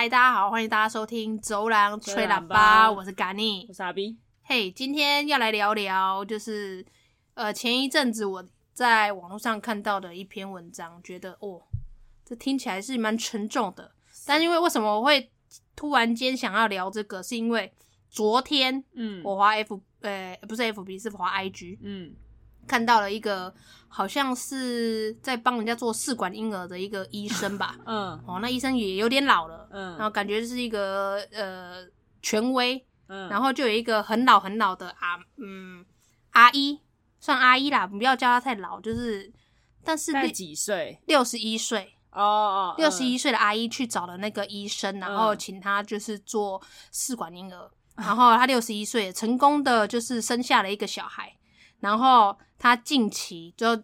嗨，大家好，欢迎大家收听《走廊吹喇叭》，我是 Gani，，我是阿 B。嘿，今天要来聊聊，就是呃，前一阵子我在网络上看到的一篇文章，觉得哦，这听起来是蛮沉重的。但因为为什么我会突然间想要聊这个，是因为昨天，嗯，我滑 F，呃，不是 FB，是滑 IG，嗯。看到了一个好像是在帮人家做试管婴儿的一个医生吧，嗯，哦，那医生也有点老了，嗯，然后感觉是一个呃权威，嗯，然后就有一个很老很老的阿嗯阿姨，算阿姨啦，不要叫她太老，就是但是在几岁？六十一岁。哦哦，六十一岁的阿姨去找了那个医生，然后请他就是做试管婴儿，然后他六十一岁成功的就是生下了一个小孩。然后他近期就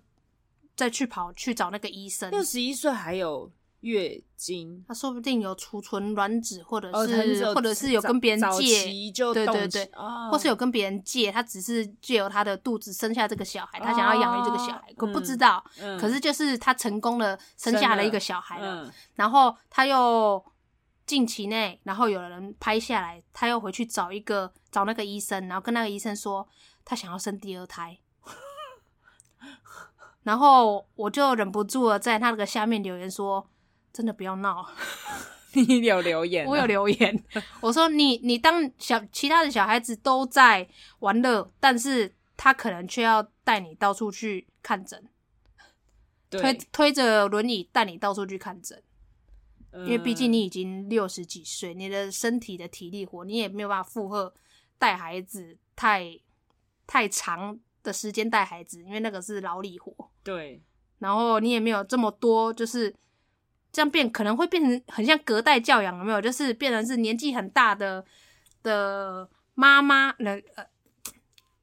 再去跑去找那个医生。六十一岁还有月经，他说不定有储存卵子，或者是、哦、或者是有跟别人借，对对对，哦、或是有跟别人借，他只是借由他的肚子生下这个小孩，他想要养育这个小孩，可、哦、不知道。嗯、可是就是他成功的生下了一个小孩了。嗯、然后他又近期内，然后有人拍下来，他又回去找一个找那个医生，然后跟那个医生说。他想要生第二胎，然后我就忍不住了，在他那个下面留言说：“真的不要闹。”你有留言？我有留言。我说你：“你你当小其他的小孩子都在玩乐，但是他可能却要带你到处去看诊，推推着轮椅带你到处去看诊，因为毕竟你已经六十几岁，你的身体的体力活你也没有办法负荷带孩子太。”太长的时间带孩子，因为那个是劳力活。对，然后你也没有这么多，就是这样变，可能会变成很像隔代教养，有没有？就是变成是年纪很大的的妈妈，那呃，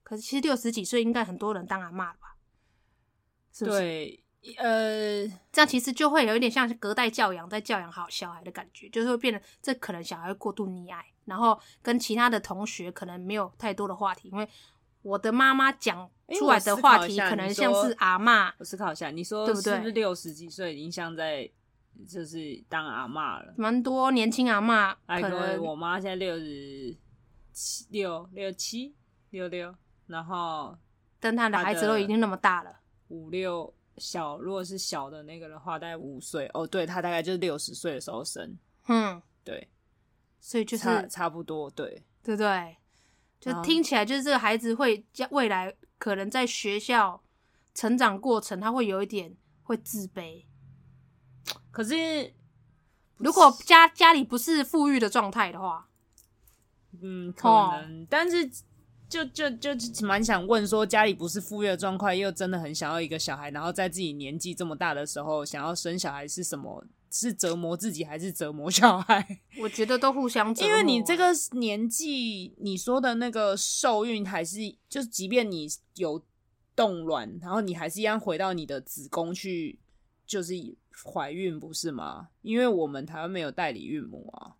可是其实六十几岁应该很多人当阿妈了吧？是不是？对，呃，这样其实就会有一点像是隔代教养，在教养好小孩的感觉，就是会变得这可能小孩会过度溺爱，然后跟其他的同学可能没有太多的话题，因为。我的妈妈讲出来的话题可能像是阿嬷。我思考一下，你说对不对？是不是六十几岁已经像在就是当阿嬷了？蛮多年轻阿嬷，可能我妈现在六十七六六七六六，然后但她的孩子都已经那么大了，五六小，如果是小的那个的话，大概五岁哦。对，她大概就是六十岁的时候生，嗯，对，所以就是差差不多，对，对对。就听起来就是这个孩子会将未来可能在学校成长过程，他会有一点会自卑。可是如果家家里不是富裕的状态的话，嗯，可能。哦、但是就就就蛮想问说，家里不是富裕的状况，又真的很想要一个小孩，然后在自己年纪这么大的时候想要生小孩是什么？是折磨自己还是折磨小孩？我觉得都互相折磨。因为你这个年纪，你说的那个受孕还是，就是即便你有冻卵，然后你还是一样回到你的子宫去，就是怀孕，不是吗？因为我们台湾没有代理孕母啊。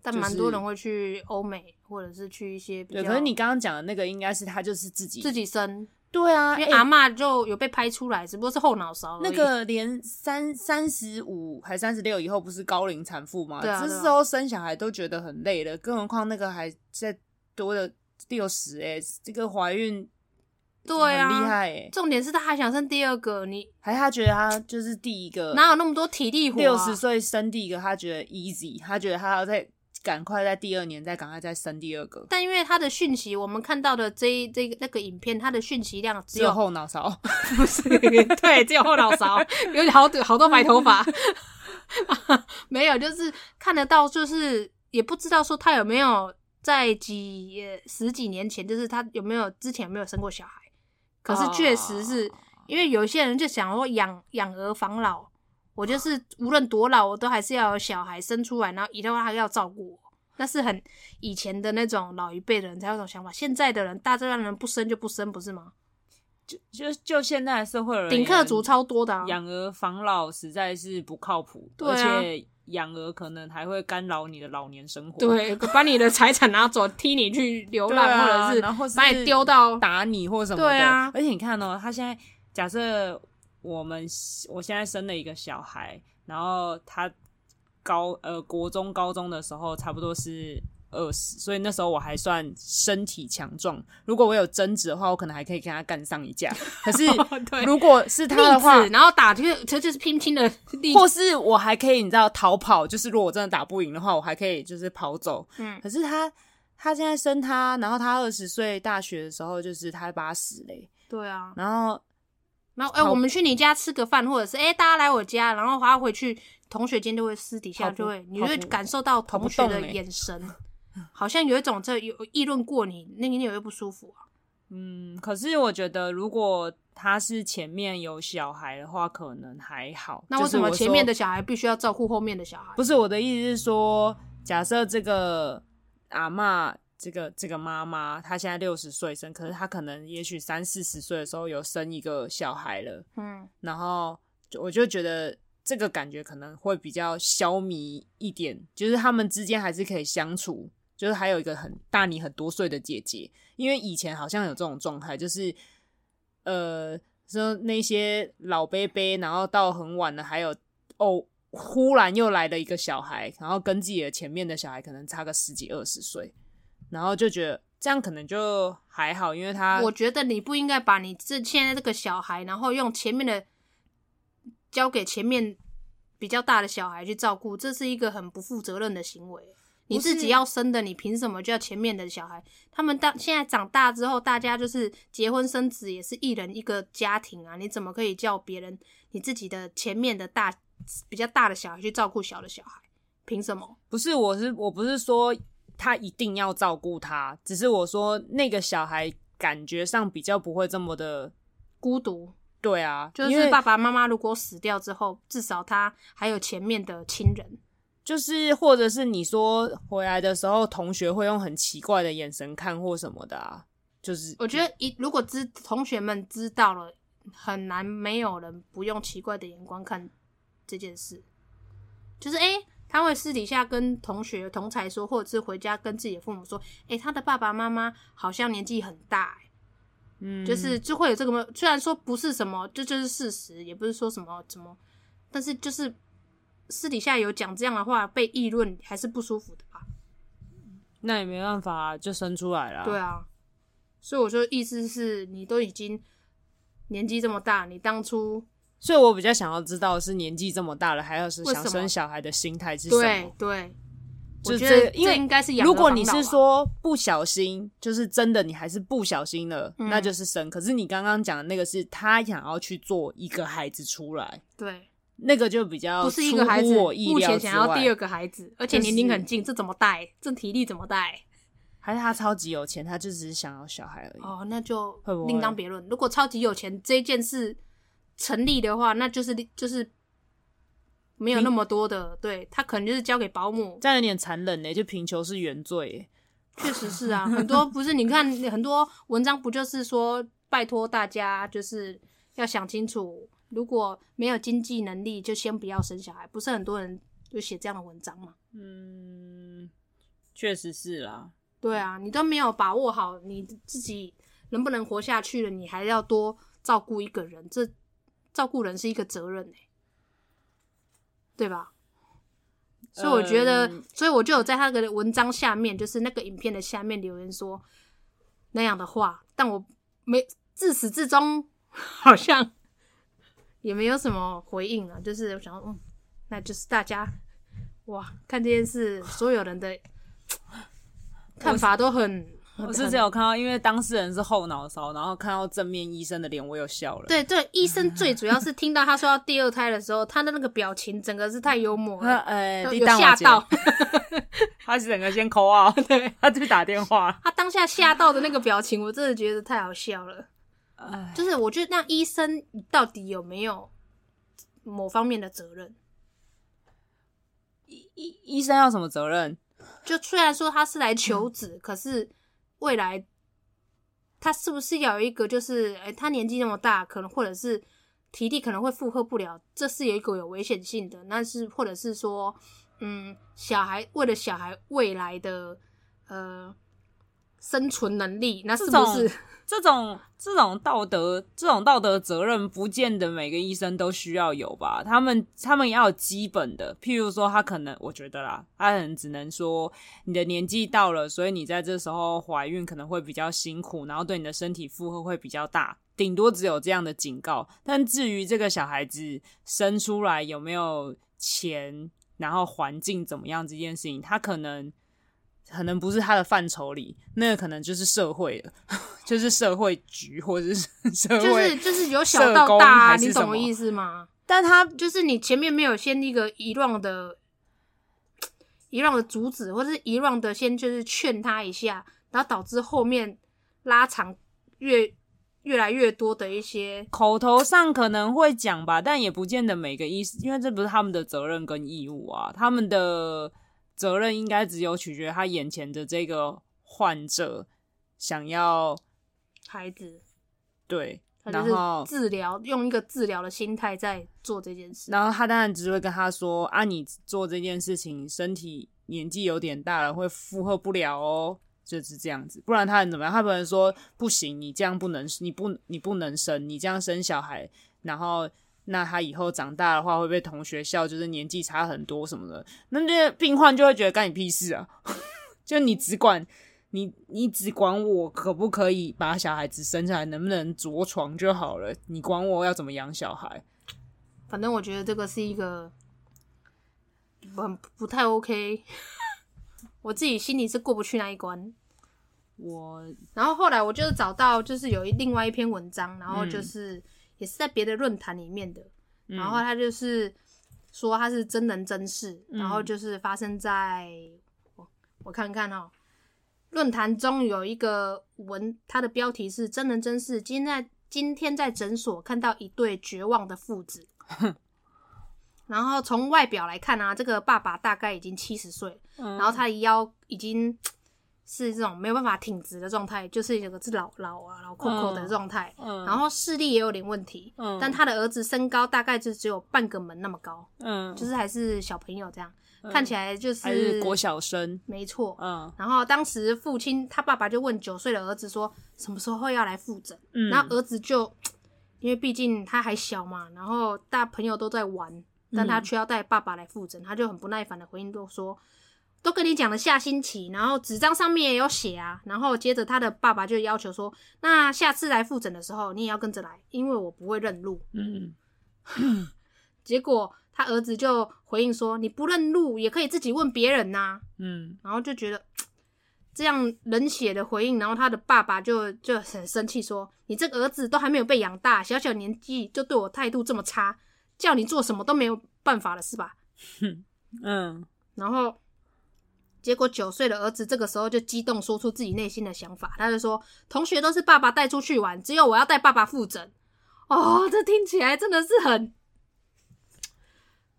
但蛮多人会去欧美，或者是去一些比较。对，可是你刚刚讲的那个，应该是他就是自己自己生。对啊，因为阿嬷就有被拍出来，欸、只不过是后脑勺。那个连三三十五还三十六以后不是高龄产妇吗？对啊，这时候生小孩都觉得很累了，更何况那个还在多的六十哎，这个怀孕对啊，很厉害哎。重点是他还想生第二个，你还他觉得他就是第一个，哪有那么多体力活？六十岁生第一个，他觉得 easy，他觉得他要在。赶快在第二年再赶快再生第二个，但因为他的讯息，我们看到的这这个那个影片，他的讯息量只有，只有后脑勺，不是？对，只有后脑勺，有好多好多白头发，没有，就是看得到，就是也不知道说他有没有在几十几年前，就是他有没有之前有没有生过小孩，可是确实是、oh. 因为有些人就想说养养儿防老。我就是无论多老，我都还是要有小孩生出来，然后以后他要照顾我。那是很以前的那种老一辈的人才有这种想法。现在的人，大自然人不生就不生，不是吗？就就就现在的社会人，顶客族超多的，啊，养儿防老实在是不靠谱，对啊，而且养儿可能还会干扰你的老年生活。对，把你的财产拿走，踢你去流浪，啊，或者是把你丢到打你或什么的。对啊，而且你看哦，他现在假设。我们我现在生了一个小孩，然后他高呃国中高中的时候，差不多是。二十，所以那时候我还算身体强壮。如果我有争执的话，我可能还可以跟他干上一架。可是，如果是他的话，然后打就这就是拼拼的，或是我还可以，你知道逃跑。就是如果我真的打不赢的话，我还可以就是跑走。嗯，可是他他现在生他，然后他二十岁大学的时候，就是他八十嘞。对啊，然后然后哎、欸，我们去你家吃个饭，或者是哎、欸、大家来我家，然后他回去，同学间就会私底下就会，你会感受到同学的眼神。好像有一种这有议论过你，那个你有会不舒服啊。嗯，可是我觉得如果他是前面有小孩的话，可能还好。那为什么前面的小孩必须要照顾后面的小孩？不是我的意思是说，假设这个阿嬷，这个这个妈妈，她现在六十岁生，可是她可能也许三四十岁的时候有生一个小孩了。嗯，然后我就觉得这个感觉可能会比较消弭一点，就是他们之间还是可以相处。就是还有一个很大你很多岁的姐姐，因为以前好像有这种状态，就是呃说那些老伯伯，然后到很晚了，还有哦，忽然又来了一个小孩，然后跟自己的前面的小孩可能差个十几二十岁，然后就觉得这样可能就还好，因为他我觉得你不应该把你这现在这个小孩，然后用前面的交给前面比较大的小孩去照顾，这是一个很不负责任的行为。你自己要生的，你凭什么就要前面的小孩？他们当现在长大之后，大家就是结婚生子，也是一人一个家庭啊！你怎么可以叫别人你自己的前面的大比较大的小孩去照顾小的小孩？凭什么？不是，我是我不是说他一定要照顾他，只是我说那个小孩感觉上比较不会这么的孤独。对啊，就是爸爸妈妈如果死掉之后，至少他还有前面的亲人。就是，或者是你说回来的时候，同学会用很奇怪的眼神看或什么的啊。就是我觉得一如果知同学们知道了，很难没有人不用奇怪的眼光看这件事。就是诶、欸，他会私底下跟同学同才说，或者是回家跟自己的父母说，诶、欸，他的爸爸妈妈好像年纪很大、欸，嗯，就是就会有这个。虽然说不是什么，这就，就是事实，也不是说什么怎么，但是就是。私底下有讲这样的话，被议论还是不舒服的吧？那也没办法，就生出来了。对啊，所以我说意思是你都已经年纪这么大，你当初……所以我比较想要知道是年纪这么大了，还要是想生小孩的心态是什么？对对，就这我觉得这应该是养。如果你是说不小心，就是真的，你还是不小心了，嗯、那就是生。可是你刚刚讲的那个是他想要去做一个孩子出来，对。那个就比较不是一个孩子，目前想要第二个孩子，而且年龄很近，这怎么带？这体力怎么带？还是他超级有钱，他就只是想要小孩而已。哦，那就另当别论。如果超级有钱这件事成立的话，那就是就是没有那么多的，对，他可能就是交给保姆。这样有点残忍呢，就贫穷是原罪。确实是啊，很多不是你看很多文章不就是说拜托大家就是要想清楚。如果没有经济能力，就先不要生小孩。不是很多人就写这样的文章吗？嗯，确实是啦。对啊，你都没有把握好你自己能不能活下去了，你还要多照顾一个人，这照顾人是一个责任欸，对吧？所以我觉得，嗯，所以我就有在他的文章下面，就是那个影片的下面留言说那样的话，但我没自始至终 好像。也没有什么回应啊，就是我想说，嗯，那就是大家哇，看这件事，所有人的 看法都很。我是只有看到，因为当事人是后脑勺，然后看到正面医生的脸，我有笑了。对对，医生最主要是听到他说要第二胎的时候，他的那个表情，整个是太幽默了，呃，有吓到。他是整个先 call 啊，对，他去打电话，他当下吓到的那个表情，我真的觉得太好笑了。就是我觉得那医生到底有没有某方面的责任？医医医生要什么责任？就虽然说他是来求子，嗯、可是未来他是不是要有一个就是，哎、他年纪那么大，可能或者是体力可能会负荷不了，这是有一个有危险性的。那是或者是说，嗯，小孩为了小孩未来的呃生存能力，那是不是？这种这种道德这种道德责任，不见得每个医生都需要有吧？他们他们要有基本的，譬如说，他可能我觉得啦，他可能只能说你的年纪到了，所以你在这时候怀孕可能会比较辛苦，然后对你的身体负荷会比较大，顶多只有这样的警告。但至于这个小孩子生出来有没有钱，然后环境怎么样这件事情，他可能。可能不是他的范畴里，那个可能就是社会了，就是社会局或者是社会，就是就是由小到大，你懂我意思吗？但他就是你前面没有先一个一 round 的，一 round 的阻止，或者是一 round 的先就是劝他一下，然后导致后面拉长越越来越多的一些口头上可能会讲吧，但也不见得每个意思，因为这不是他们的责任跟义务啊，他们的。责任应该只有取决于他眼前的这个患者想要孩子，对，然后治疗用一个治疗的心态在做这件事，然后他当然只会跟他说：“啊，你做这件事情，身体年纪有点大了，会负荷不了哦，就是这样子。不然他能怎么样？他不能说不行，你这样不能，你不你不能生，你这样生小孩，然后。”那他以后长大的话，会被同学笑，就是年纪差很多什么的。那这些病患就会觉得干你屁事啊！就你只管你，你只管我可不可以把小孩子生下来，能不能着床就好了。你管我要怎么养小孩？反正我觉得这个是一个很不太 OK。我自己心里是过不去那一关。我然后后来我就是找到，就是有一另外一篇文章，然后就是。嗯也是在别的论坛里面的，嗯、然后他就是说他是真人真事，嗯、然后就是发生在我我看看哦，论坛中有一个文，它的标题是真人真事。今天在今天在诊所看到一对绝望的父子，然后从外表来看啊，这个爸爸大概已经七十岁，嗯、然后他的腰已经。是这种没有办法挺直的状态，就是有个是老老啊老扣扣的状态，嗯。嗯、然后视力也有点问题，嗯、但他的儿子身高大概就只有半个门那么高，嗯，就是还是小朋友这样，嗯、看起来就是，国小生，没错，嗯，然后当时父亲他爸爸就问九岁的儿子说什么时候要来复诊，嗯，然后儿子就因为毕竟他还小嘛，然后大朋友都在玩，但他却要带爸爸来复诊，他就很不耐烦的回应都说。都跟你讲了下星期，然后纸张上面也有写啊，然后接着他的爸爸就要求说，那下次来复诊的时候你也要跟着来，因为我不会认路。嗯，结果他儿子就回应说，你不认路也可以自己问别人呐、啊。嗯，然后就觉得这样冷血的回应，然后他的爸爸就就很生气说，你这个儿子都还没有被养大，小小年纪就对我态度这么差，叫你做什么都没有办法了是吧？嗯，然后。结果九岁的儿子这个时候就激动，说出自己内心的想法。他就说：“同学都是爸爸带出去玩，只有我要带爸爸复诊。”哦，这听起来真的是很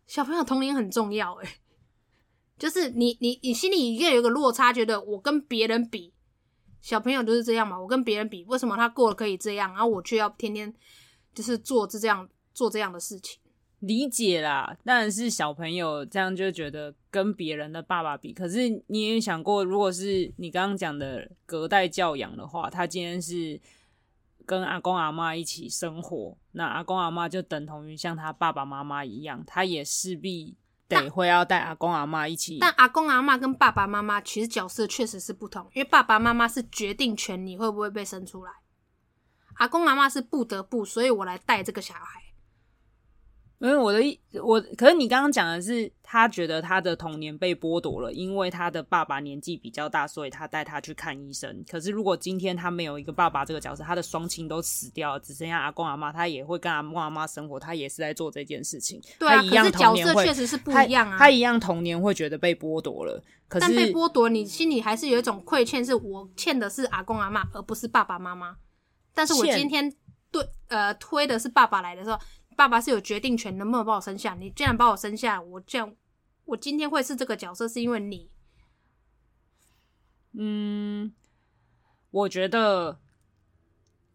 小朋友童年很重要诶，就是你你你心里一定有一个落差，觉得我跟别人比，小朋友都是这样嘛？我跟别人比，为什么他过了可以这样，然后我却要天天就是做这这样做这样的事情？理解啦，当然是小朋友这样就觉得跟别人的爸爸比。可是你也想过，如果是你刚刚讲的隔代教养的话，他今天是跟阿公阿妈一起生活，那阿公阿妈就等同于像他爸爸妈妈一样，他也势必得会要带阿公阿妈一起。但阿公阿妈跟爸爸妈妈其实角色确实是不同，因为爸爸妈妈是决定权你会不会被生出来，阿公阿妈是不得不，所以我来带这个小孩。因为我的意，我可是你刚刚讲的是，他觉得他的童年被剥夺了，因为他的爸爸年纪比较大，所以他带他去看医生。可是如果今天他没有一个爸爸这个角色，他的双亲都死掉了，只剩下阿公阿妈，他也会跟阿公阿妈生活，他也是在做这件事情。对啊，他一样童年会，可是角色确实是不一样啊。他，他一样童年会觉得被剥夺了，可是但被剥夺，你心里还是有一种愧欠，是我欠的是阿公阿妈，而不是爸爸妈妈。但是我今天对呃推的是爸爸来的时候。爸爸是有决定权，能不能把我生下？你既然把我生下，我这样，我今天会是这个角色，是因为你。嗯，我觉得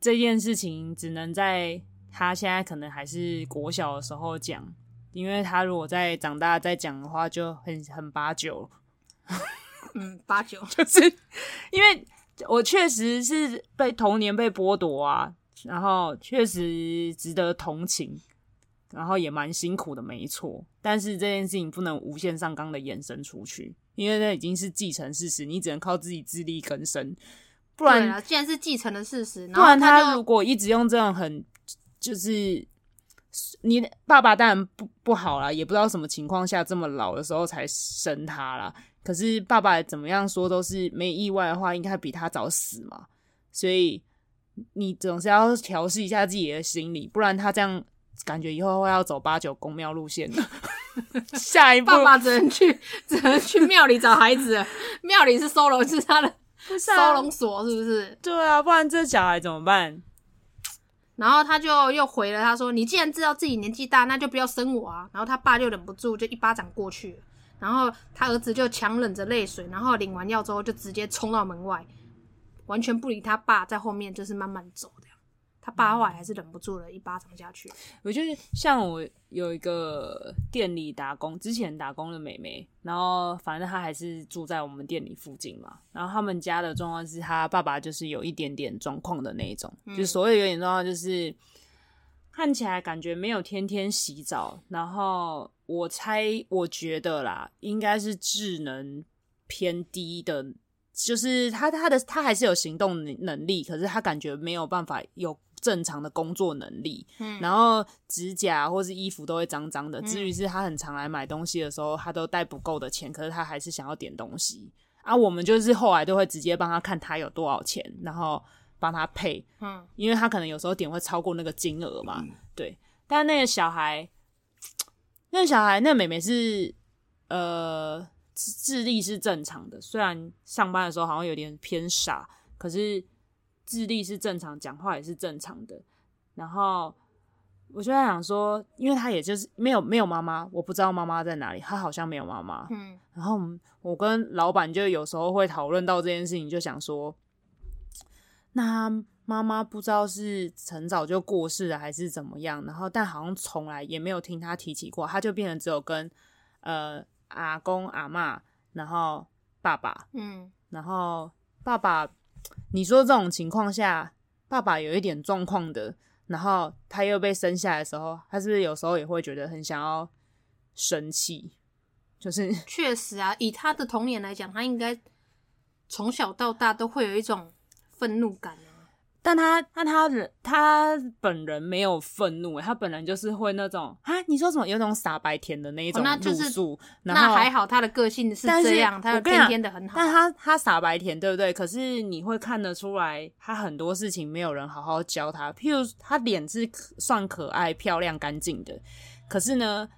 这件事情只能在他现在可能还是国小的时候讲，因为他如果再长大再讲的话，就很很八九。嗯，八九 就是因为我确实是被童年被剥夺啊，然后确实值得同情，然后也蛮辛苦的，没错。但是这件事情不能无限上纲的延伸出去，因为那已经是既成事实，你只能靠自己自力更生。不然，既然是继承的事实，不然他如果一直用这种很就是。你爸爸当然不不好啦，也不知道什么情况下这么老的时候才生他啦。可是爸爸怎么样说都是没意外的话，应该比他早死嘛。所以你总是要调试一下自己的心理，不然他这样感觉以后会要走八九宫庙路线的。下一步，爸爸只能去 只能去庙里找孩子，庙里是收容是他的收容所，是不是？对啊，不然这小孩怎么办？然后他就又回了，他说：“你既然知道自己年纪大，那就不要生我啊。”然后他爸就忍不住就一巴掌过去了，然后他儿子就强忍着泪水，然后领完药之后就直接冲到门外，完全不理他爸，在后面就是慢慢走的。他爸后来还是忍不住了，一巴掌下去。我就是像我有一个店里打工，之前打工的妹妹，然后反正她还是住在我们店里附近嘛。然后他们家的状况是，他爸爸就是有一点点状况的那一种，嗯、就是所谓有点状况，就是看起来感觉没有天天洗澡。然后我猜，我觉得啦，应该是智能偏低的，就是他他的他还是有行动能力，可是他感觉没有办法有。正常的工作能力，嗯，然后指甲或是衣服都会脏脏的。至于是他很常来买东西的时候，他都带不够的钱，可是他还是想要点东西啊。我们就是后来都会直接帮他看他有多少钱，然后帮他配，嗯，因为他可能有时候点会超过那个金额嘛，对。但那个小孩，那个小孩，那个妹妹是呃智力是正常的，虽然上班的时候好像有点偏傻，可是。智力是正常，讲话也是正常的。然后我就在想说，因为他也就是没有没有妈妈，我不知道妈妈在哪里。他好像没有妈妈。嗯。然后我跟老板就有时候会讨论到这件事情，就想说，那妈妈不知道是很早就过世了还是怎么样。然后但好像从来也没有听他提起过，他就变成只有跟呃阿公阿嬷，然后爸爸，嗯，然后爸爸。你说这种情况下，爸爸有一点状况的，然后他又被生下来的时候，他是不是有时候也会觉得很想要生气？就是 确实啊，以他的童年来讲，他应该从小到大都会有一种愤怒感。但他，但他人，他本人没有愤怒，他本人就是会那种啊，你说什么？有那种傻白甜的那一种路数，哦，那，那还好，他的个性是这样，他天天的很好。但他他傻白甜，对不对？可是你会看得出来，他很多事情没有人好好教他。譬如他脸是算可爱、漂亮、干净的，可是呢，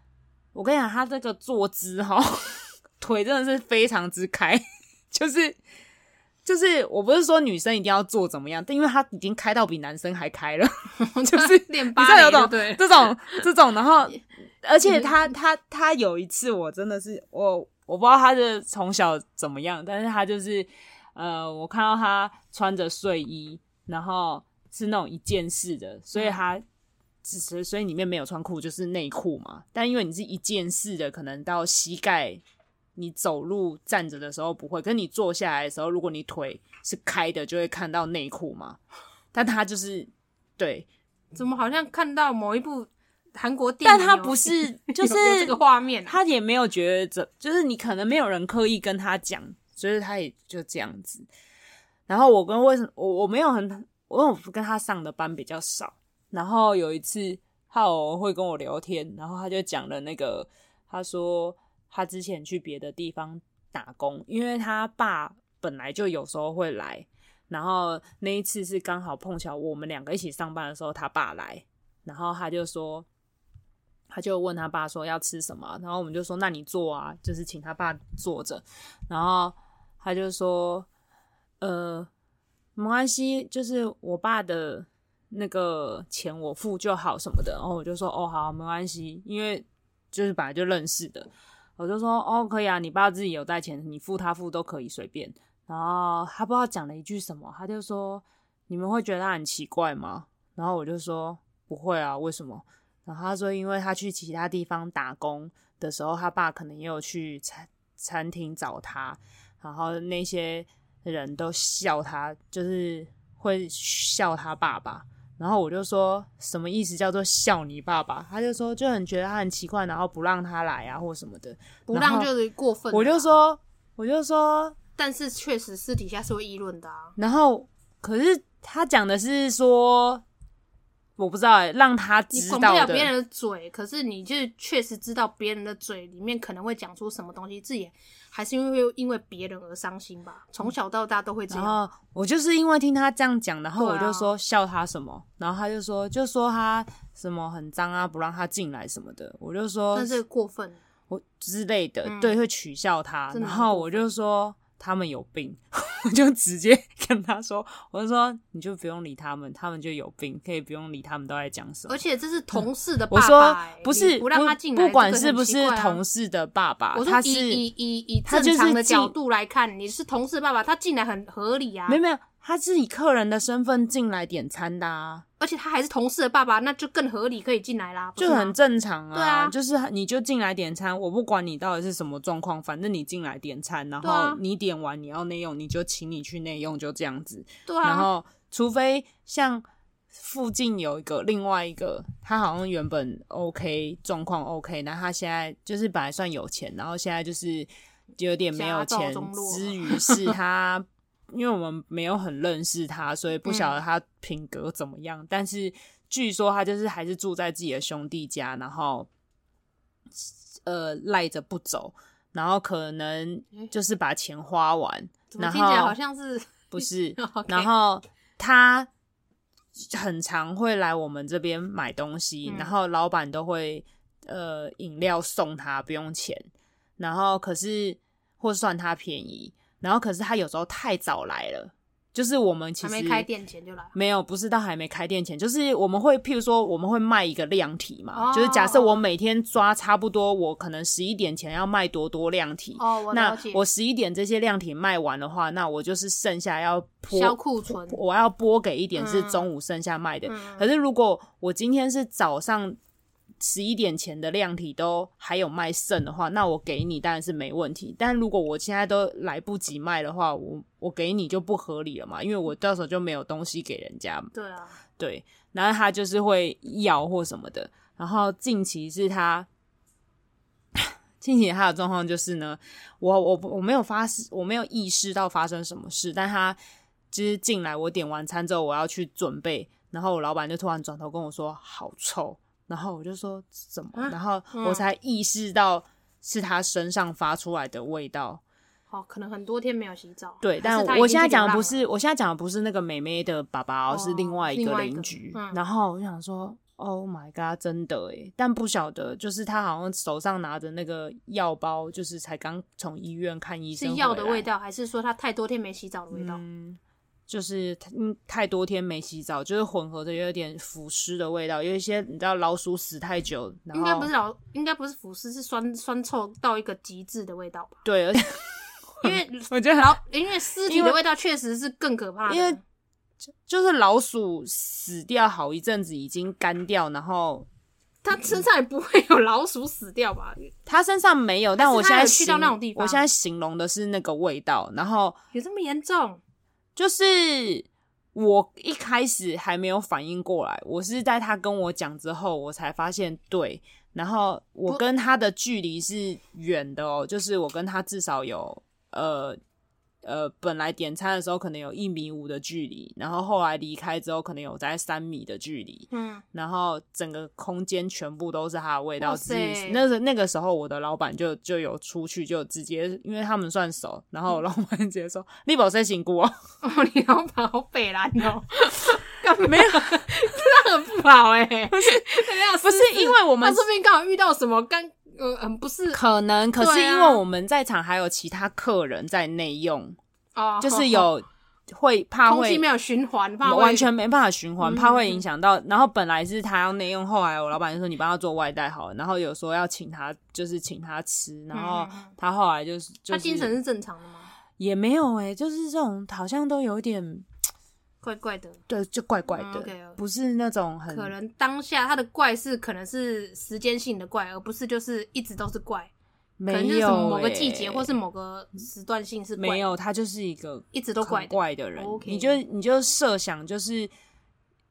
我跟你讲，他这个坐姿哈，腿真的是非常之开，就是。就是我不是说女生一定要做怎么样，但因为他已经开到比男生还开了，就是练芭蕾的，对这种这种，然后 而且他他他有一次我真的是我我不知道他是从小怎么样，但是他就是呃我看到他穿着睡衣，然后是那种一件式的，所以他只是所以里面没有穿裤，就是内裤嘛。但因为你是一件式的，可能到膝盖。你走路站着的时候不会，可是你坐下来的时候，如果你腿是开的，就会看到内裤嘛。但他就是对，怎么好像看到某一部韩国电影？但他不是，就是这个画面，他也没有觉得这，就是你可能没有人刻意跟他讲，所以他也就这样子。然后我跟为什么我我没有很，我我跟他上的班比较少。然后有一次他偶尔会跟我聊天，然后他就讲了那个，他说。他之前去别的地方打工，因为他爸本来就有时候会来，然后那一次是刚好碰巧我们两个一起上班的时候，他爸来，然后他就说，他就问他爸说要吃什么，然后我们就说那你坐啊，就是请他爸坐着，然后他就说，呃，没关系，就是我爸的那个钱我付就好什么的，然后我就说哦好，没关系，因为就是本来就认识的。我就说哦，可以啊，你爸自己有带钱，你付他付都可以随便。然后他不知道讲了一句什么，他就说你们会觉得他很奇怪吗？然后我就说不会啊，为什么？然后他说因为他去其他地方打工的时候，他爸可能也有去餐餐厅找他，然后那些人都笑他，就是会笑他爸爸。然后我就说什么意思叫做笑你爸爸？他就说就很觉得他很奇怪，然后不让他来啊或什么的，不让就是过分。我就说我就说，但是确实私底下是会议论的啊。然后可是他讲的是说。我不知道哎、欸，让他知道的。你管不了别人的嘴，可是你就确实知道别人的嘴里面可能会讲出什么东西，自己还是因为因为别人而伤心吧。从小到大都会这样。然后我就是因为听他这样讲，然后我就说笑他什么，啊、然后他就说就说他什么很脏啊，不让他进来什么的。我就说但是过分，我之类的，嗯、对，会取笑他。然后我就说。他们有病，我就直接跟他说，我就说你就不用理他们，他们就有病，可以不用理他们都在讲什么。而且这是同事的爸爸、欸，我说不是不让他进来，不管是不是同事的爸爸，我说他是以以以以正常的角度来看，你是同事爸爸，他进来很合理啊。没有没有。他是以客人的身份进来点餐的啊，而且他还是同事的爸爸，那就更合理，可以进来啦，就很正常啊。对啊，就是你就进来点餐，我不管你到底是什么状况，反正你进来点餐，然后你点完你要内用，你就请你去内用，就这样子。对啊，然后除非像附近有一个另外一个，他好像原本 OK 状况 OK，那他现在就是本来算有钱，然后现在就是有点没有钱，之余是他。因为我们没有很认识他，所以不晓得他品格怎么样。嗯、但是据说他就是还是住在自己的兄弟家，然后呃赖着不走，然后可能就是把钱花完。欸、然后听起来好像是不是 然后他很常会来我们这边买东西，嗯、然后老板都会呃饮料送他，不用钱。然后可是或算他便宜。然后，可是他有时候太早来了，就是我们其实还没开店前就来，没有，不是到还没开店前，就是我们会，譬如说，我们会卖一个量体嘛，哦、就是假设我每天抓差不多，我可能十一点前要卖多多量体，哦，我那我十一点这些量体卖完的话，那我就是剩下要拨销库存，我要拨给一点是中午剩下卖的。嗯、可是如果我今天是早上。十一点前的量体都还有卖剩的话，那我给你当然是没问题。但如果我现在都来不及卖的话，我我给你就不合理了嘛，因为我到时候就没有东西给人家。对啊，对，然后他就是会要或什么的。然后近期是他，近期他的状况就是呢，我我我没有发我没有意识到发生什么事，但他就是进来，我点完餐之后我要去准备，然后我老板就突然转头跟我说：“好臭。”然后我就说怎么？啊、然后我才意识到是他身上发出来的味道。哦，可能很多天没有洗澡。对，但我现在讲的不是，我现在讲的不是那个妹妹的爸爸，哦、是另外一个邻居。嗯、然后我就想说，Oh my god，真的诶，但不晓得，就是他好像手上拿着那个药包，就是才刚从医院看医生。是药的味道，还是说他太多天没洗澡的味道？嗯就是嗯，太多天没洗澡，就是混合着有点腐尸的味道，有一些你知道老鼠死太久，应该不是老，应该不是腐尸，是酸酸臭到一个极致的味道吧？对，而且因为 我觉得老，因为尸体的味道确实是更可怕的，因为就就是老鼠死掉好一阵子，已经干掉，然后它身上也不会有老鼠死掉吧？它身上没有，但我现在去到那种地方，我现在形容的是那个味道，然后有这么严重？就是我一开始还没有反应过来，我是在他跟我讲之后，我才发现对。然后我跟他的距离是远的哦，就是我跟他至少有呃。呃，本来点餐的时候可能有一米五的距离，然后后来离开之后可能有在三米的距离，嗯，然后整个空间全部都是它的味道。自己那个那个时候，我的老板就就有出去，就直接因为他们算熟，然后我老板直接说：“你保谁辛苦哦？”哦，你老板好北蓝哦，没有，真的很不好哎，不是，不是因为我们这边刚好遇到什么刚。呃嗯，不是，可能，可是因为我们在场还有其他客人在内用，哦，就是有会怕会空气没有循环，怕完全没办法循环，怕会影响到。然后本来是他要内用，后来我老板就说你帮他做外带好了。然后有说要请他，就是请他吃。然后他后来就是，他精神是正常的吗？也没有诶，就是这种好像都有点。怪怪的，对，就怪怪的.不是那种很可能当下他的怪是可能是时间性的怪，而不是就是一直都是怪。没有、欸，可能就是某个季节或是某个时段性是没有，他就是一个一直都怪怪的人。Okay. 你就你就设想，就是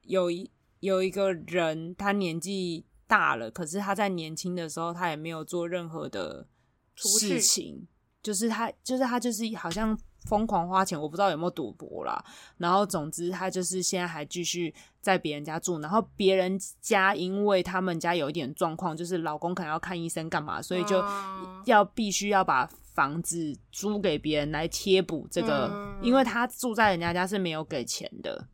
有一有一个人，他年纪大了，可是他在年轻的时候，他也没有做任何的事情，就是他就是他就是好像。疯狂花钱，我不知道有没有赌博啦。然后总之，他就是现在还继续在别人家住。然后别人家因为他们家有一点状况，就是老公可能要看医生干嘛，所以就要必须要把房子租给别人来贴补这个。因为他住在人家家是没有给钱的，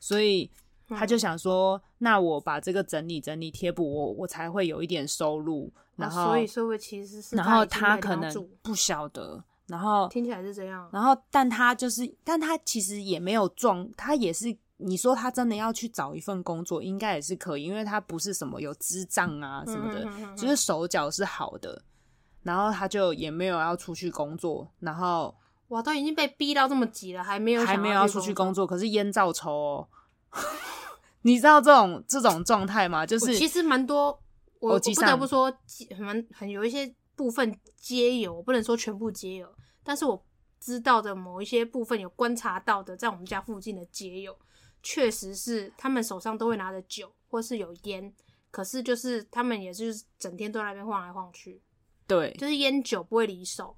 所以他就想说：那我把这个整理整理贴补，我我才会有一点收入。然后，所以收入其实是，然后他可能不晓得。然后听起来是这样，然后但他就是，但他其实也没有撞，他也是，你说他真的要去找一份工作，应该也是可以，因为他不是什么有智障啊什么的，嗯哼嗯哼，就是手脚是好的，然后他就也没有要出去工作，然后哇，都已经被逼到这么急了，还没有还没有要出去工作，可是烟照抽哦，你知道这种这种状态吗？就是其实蛮多，我我不得不说，很很有一些。部分皆有，我不能说全部皆有，但是我知道的某一些部分有观察到的，在我们家附近的街友，确实是他们手上都会拿着酒，或是有烟，可是就是他们也是整天都在那边晃来晃去，对，就是烟酒不会离手，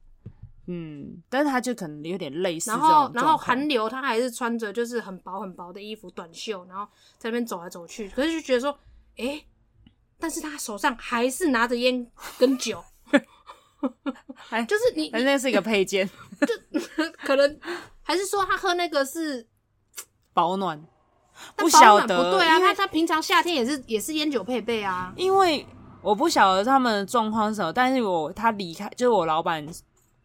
嗯，但是他就可能有点类似，然后然后韩流，他还是穿着就是很薄很薄的衣服，短袖，然后在那边走来走去，可是就觉得说，哎、欸，但是他手上还是拿着烟跟酒。还 就是你，还是那是一个配件，就 可能还是说他喝那个是保暖，不晓得不对啊，他他平常夏天也是也是烟酒配备啊。因为我不晓得他们的状况是什么，但是我他离开就是我老板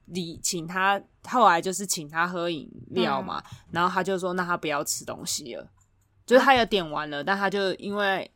礼请他，后来就是请他喝饮料嘛，嗯、然后他就说那他不要吃东西了，就是他有点完了，啊、但他就因为。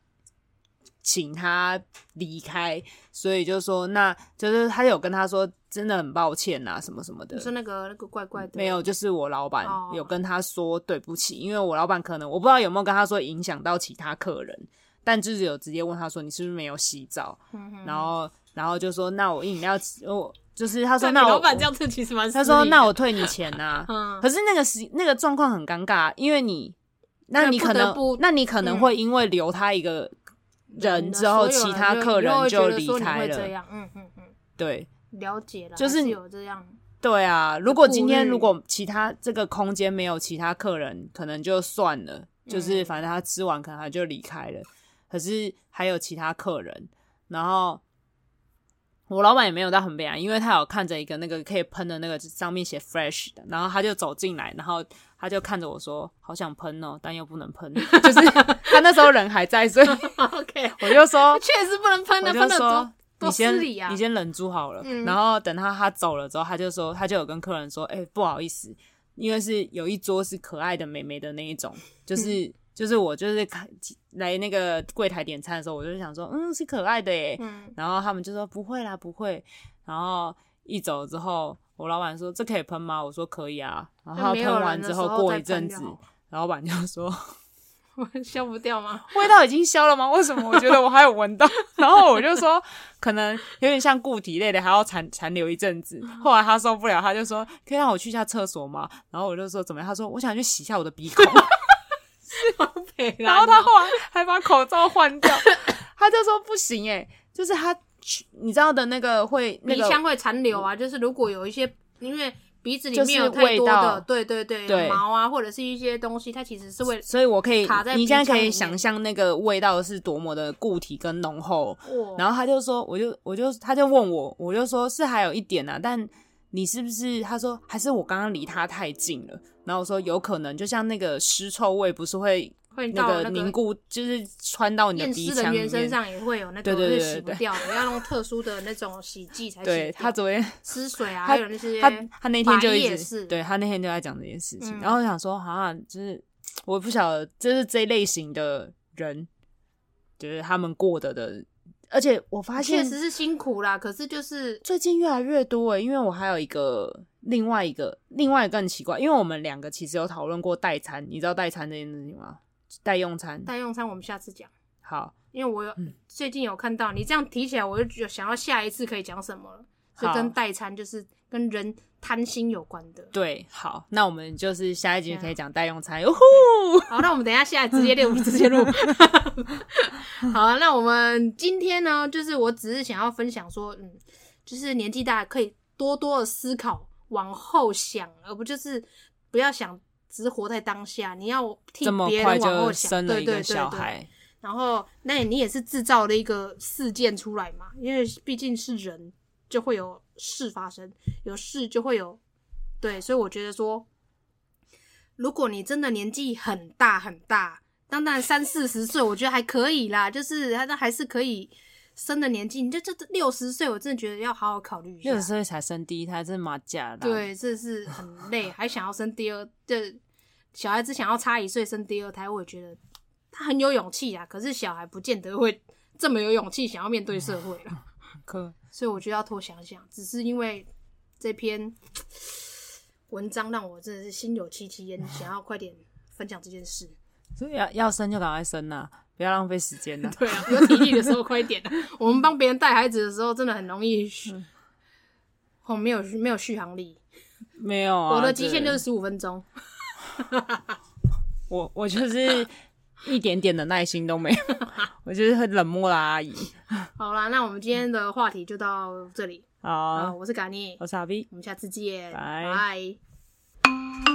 请他离开，所以就说，那就是他有跟他说，真的很抱歉呐、啊，什么什么的。你说那个那个怪怪的，没有，就是我老板有跟他说对不起，因为我老板可能我不知道有没有跟他说影响到其他客人，但就是有直接问他说，你是不是没有洗澡？嗯、然后然后就说，那我饮料我就是他说，那我老板这样子其实蛮，他说那我退你钱呐、啊。嗯、可是那个时那个状况很尴尬，因为你那你可能那你可能会因为留他一个。人之后，其他客人就离开了。嗯嗯嗯，对，了解了，就是有这样。对啊，如果今天如果其他这个空间没有其他客人，可能就算了，就是反正他吃完可能他就离开了。可是还有其他客人，然后我老板也没有到很悲哀，因为他有看着一个那个可以喷的那个上面写 fresh 的，然后他就走进来，然后。他就看着我说：“好想喷哦，但又不能喷。”就是他那时候人还在，所以 OK，我就说：“确实不能喷的，喷的多多失礼啊！”你先忍住好了。嗯、然后等他他走了之后，他就说：“他就有跟客人说，哎、欸，不好意思，因为是有一桌是可爱的美眉的那一种，就是、嗯、就是我就是看来那个柜台点餐的时候，我就想说，嗯，是可爱的耶。嗯、然后他们就说不会啦，不会。然后一走之后。我老板说：“这可以喷吗？”我说：“可以啊。”然后喷完之后，过一阵子，老板就说：“我消不掉吗？味道已经消了吗？为什么我觉得我还有闻到？” 然后我就说：“可能有点像固体类的，还要残残留一阵子。”后来他受不了，他就说：“可以让我去一下厕所吗？”然后我就说：“怎么样？”他说：“我想去洗一下我的鼻孔。”然后他后来还把口罩换掉，他就说：“不行，诶就是他。”你知道的那个会那个鼻腔会残留啊，就是如果有一些，因为鼻子里面有太多的，对对对，对毛啊或者是一些东西，它其实是会，所以我可以卡在，你现在可以想象那个味道是多么的固体跟浓厚。哦、然后他就说，我就我就他就问我，我就说是还有一点啊，但你是不是？他说还是我刚刚离他太近了。然后我说有可能，就像那个尸臭味不是会。会那个凝固，就是穿到你的鼻腔里面。人身上也会有那个，对洗不掉的，要用特殊的那种洗剂才洗。对，他昨天湿水啊，还有那些他他那天就一直，对他那天就在讲这件事情。然后我想说，好像就是我不晓得，就是这类型的人，就是他们过得的，而且我发现确实是辛苦啦。可是就是最近越来越多诶，因为我还有一个另外一个另外一个更奇怪，因为我们两个其实有讨论过代餐，你知道代餐这件事情吗？代用餐，代用餐，我们下次讲。好，因为我有最近有看到你这样提起来，我就想要下一次可以讲什么了。是跟代餐就是跟人贪心有关的。对，好，那我们就是下一集可以讲代用餐。哟呼，好，那我们等一下下来直接练，我们，直接录。好了，那我们今天呢，就是我只是想要分享说，嗯，就是年纪大可以多多的思考，往后想，而不就是不要想只是活在当下，你要替别人往后想，对对对对。然后，那你也是制造了一个事件出来嘛？因为毕竟是人，就会有事发生，有事就会有，对，所以我觉得说，如果你真的年纪很大很大，当然三四十岁，我觉得还可以啦，就是他都还是可以生的年纪。你就这六十岁，我真的觉得要好好考虑一下。六十岁才生第一胎，真的蛮假的。对，这是很累，还想要生第二，就小孩子想要差一岁生第二胎，我也觉得。他很有勇气啊，可是小孩不见得会这么有勇气想要面对社会了。可，所以我觉得要多想想。只是因为这篇文章让我真的是心有戚戚焉，想要快点分享这件事。所以要要生就赶快生呐，不要浪费时间呐。对啊，有体力的时候快点。我们帮别人带孩子的时候，真的很容易续，哦，没有没有续航力，没有啊。我的极限就是十五分钟。我我就是。一点点的耐心都没有，我就是很冷漠的阿姨。好啦，那我们今天的话题就到这里。好，我是嘎尼，我是阿 B，我们下次见，拜拜。